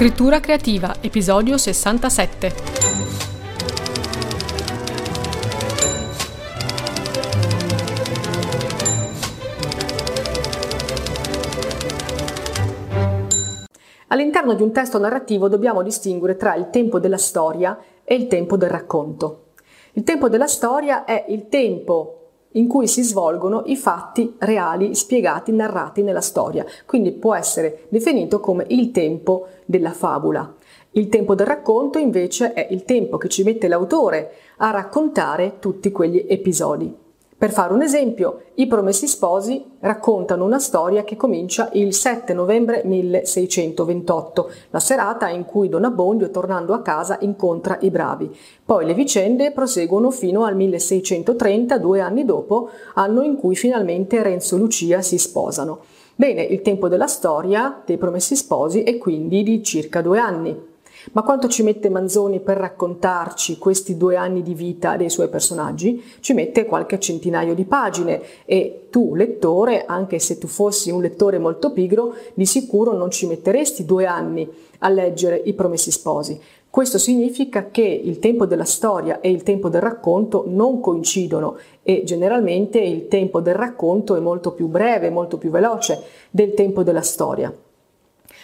Scrittura creativa, episodio 67. All'interno di un testo narrativo dobbiamo distinguere tra il tempo della storia e il tempo del racconto. Il tempo della storia è il tempo in cui si svolgono i fatti reali spiegati, narrati nella storia, quindi può essere definito come il tempo della fabula. Il tempo del racconto invece è il tempo che ci mette l'autore a raccontare tutti quegli episodi. Per fare un esempio, i Promessi Sposi raccontano una storia che comincia il 7 novembre 1628, la serata in cui Don Abbondio, tornando a casa, incontra i bravi. Poi le vicende proseguono fino al 1630, due anni dopo, anno in cui finalmente Renzo e Lucia si sposano. Bene, il tempo della storia dei Promessi Sposi è quindi di circa due anni. Ma quanto ci mette Manzoni per raccontarci questi due anni di vita dei suoi personaggi? Ci mette qualche centinaio di pagine e tu, lettore, anche se tu fossi un lettore molto pigro, di sicuro non ci metteresti due anni a leggere I Promessi Sposi. Questo significa che il tempo della storia e il tempo del racconto non coincidono e generalmente il tempo del racconto è molto più breve, molto più veloce del tempo della storia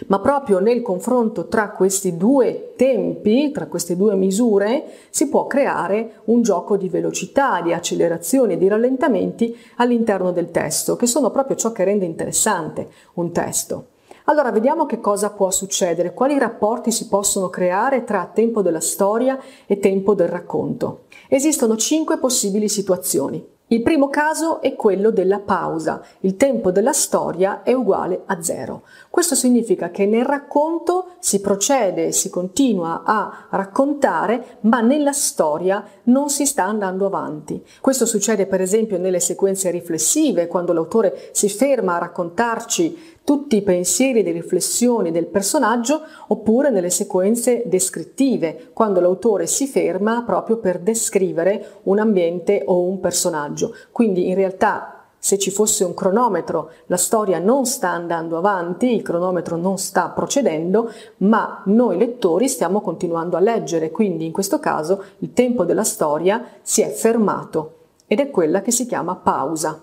ma proprio nel confronto tra questi due tempi, tra queste due misure, si può creare un gioco di velocità, di accelerazione e di rallentamenti all'interno del testo, che sono proprio ciò che rende interessante un testo. Allora vediamo che cosa può succedere, quali rapporti si possono creare tra tempo della storia e tempo del racconto. Esistono cinque possibili situazioni. Il primo caso è quello della pausa. Il tempo della storia è uguale a zero. Questo significa che nel racconto si procede, si continua a raccontare, ma nella storia non si sta andando avanti. Questo succede per esempio nelle sequenze riflessive, quando l'autore si ferma a raccontarci tutti i pensieri e le riflessioni del personaggio oppure nelle sequenze descrittive, quando l'autore si ferma proprio per descrivere un ambiente o un personaggio. Quindi in realtà se ci fosse un cronometro, la storia non sta andando avanti, il cronometro non sta procedendo, ma noi lettori stiamo continuando a leggere, quindi in questo caso il tempo della storia si è fermato ed è quella che si chiama pausa.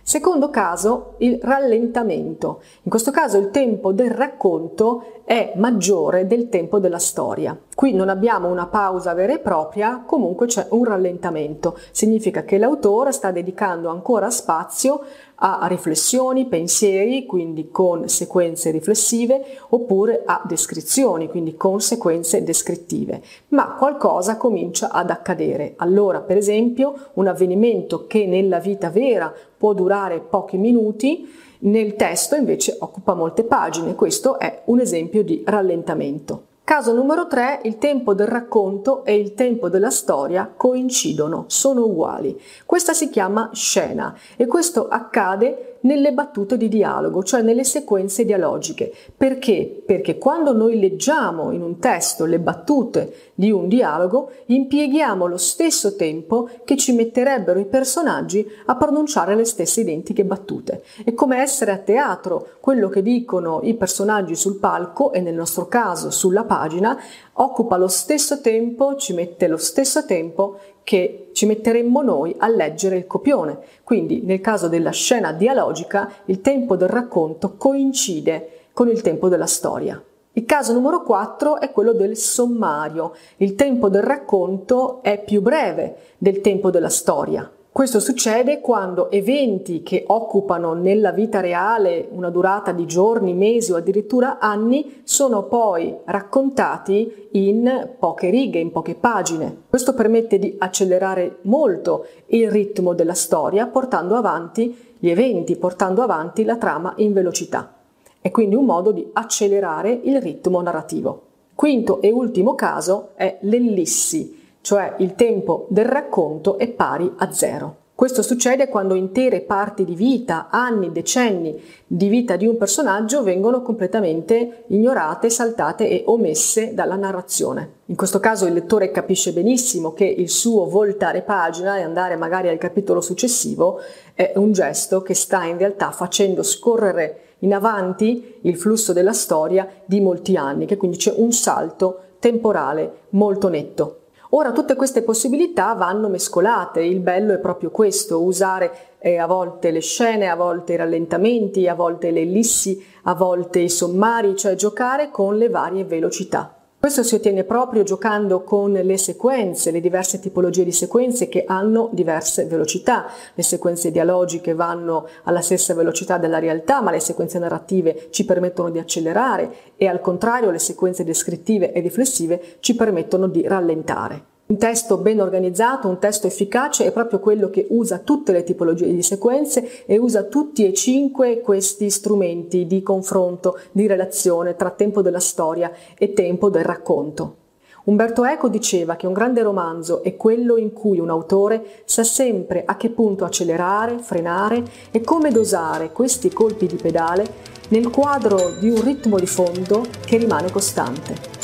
Secondo caso, il rallentamento. In questo caso il tempo del racconto è maggiore del tempo della storia. Qui non abbiamo una pausa vera e propria, comunque c'è un rallentamento. Significa che l'autore sta dedicando ancora spazio a riflessioni, pensieri, quindi con sequenze riflessive, oppure a descrizioni, quindi con sequenze descrittive. Ma qualcosa comincia ad accadere. Allora, per esempio, un avvenimento che nella vita vera può durare pochi minuti, nel testo invece occupa molte pagine. Questo è un esempio di rallentamento. Caso numero 3, il tempo del racconto e il tempo della storia coincidono, sono uguali. Questa si chiama scena e questo accade nelle battute di dialogo, cioè nelle sequenze dialogiche. Perché? Perché quando noi leggiamo in un testo le battute di un dialogo, impieghiamo lo stesso tempo che ci metterebbero i personaggi a pronunciare le stesse identiche battute. È come essere a teatro, quello che dicono i personaggi sul palco e nel nostro caso sulla pagina occupa lo stesso tempo, ci mette lo stesso tempo che ci metteremmo noi a leggere il copione. Quindi nel caso della scena dialogica il tempo del racconto coincide con il tempo della storia. Il caso numero 4 è quello del sommario. Il tempo del racconto è più breve del tempo della storia. Questo succede quando eventi che occupano nella vita reale una durata di giorni, mesi o addirittura anni sono poi raccontati in poche righe, in poche pagine. Questo permette di accelerare molto il ritmo della storia portando avanti gli eventi, portando avanti la trama in velocità. È quindi un modo di accelerare il ritmo narrativo. Quinto e ultimo caso è l'ellissi cioè il tempo del racconto è pari a zero. Questo succede quando intere parti di vita, anni, decenni di vita di un personaggio vengono completamente ignorate, saltate e omesse dalla narrazione. In questo caso il lettore capisce benissimo che il suo voltare pagina e andare magari al capitolo successivo è un gesto che sta in realtà facendo scorrere in avanti il flusso della storia di molti anni, che quindi c'è un salto temporale molto netto. Ora tutte queste possibilità vanno mescolate, il bello è proprio questo, usare eh, a volte le scene, a volte i rallentamenti, a volte le ellissi, a volte i sommari, cioè giocare con le varie velocità. Questo si ottiene proprio giocando con le sequenze, le diverse tipologie di sequenze che hanno diverse velocità. Le sequenze dialogiche vanno alla stessa velocità della realtà, ma le sequenze narrative ci permettono di accelerare e al contrario le sequenze descrittive e riflessive ci permettono di rallentare. Un testo ben organizzato, un testo efficace è proprio quello che usa tutte le tipologie di sequenze e usa tutti e cinque questi strumenti di confronto, di relazione tra tempo della storia e tempo del racconto. Umberto Eco diceva che un grande romanzo è quello in cui un autore sa sempre a che punto accelerare, frenare e come dosare questi colpi di pedale nel quadro di un ritmo di fondo che rimane costante.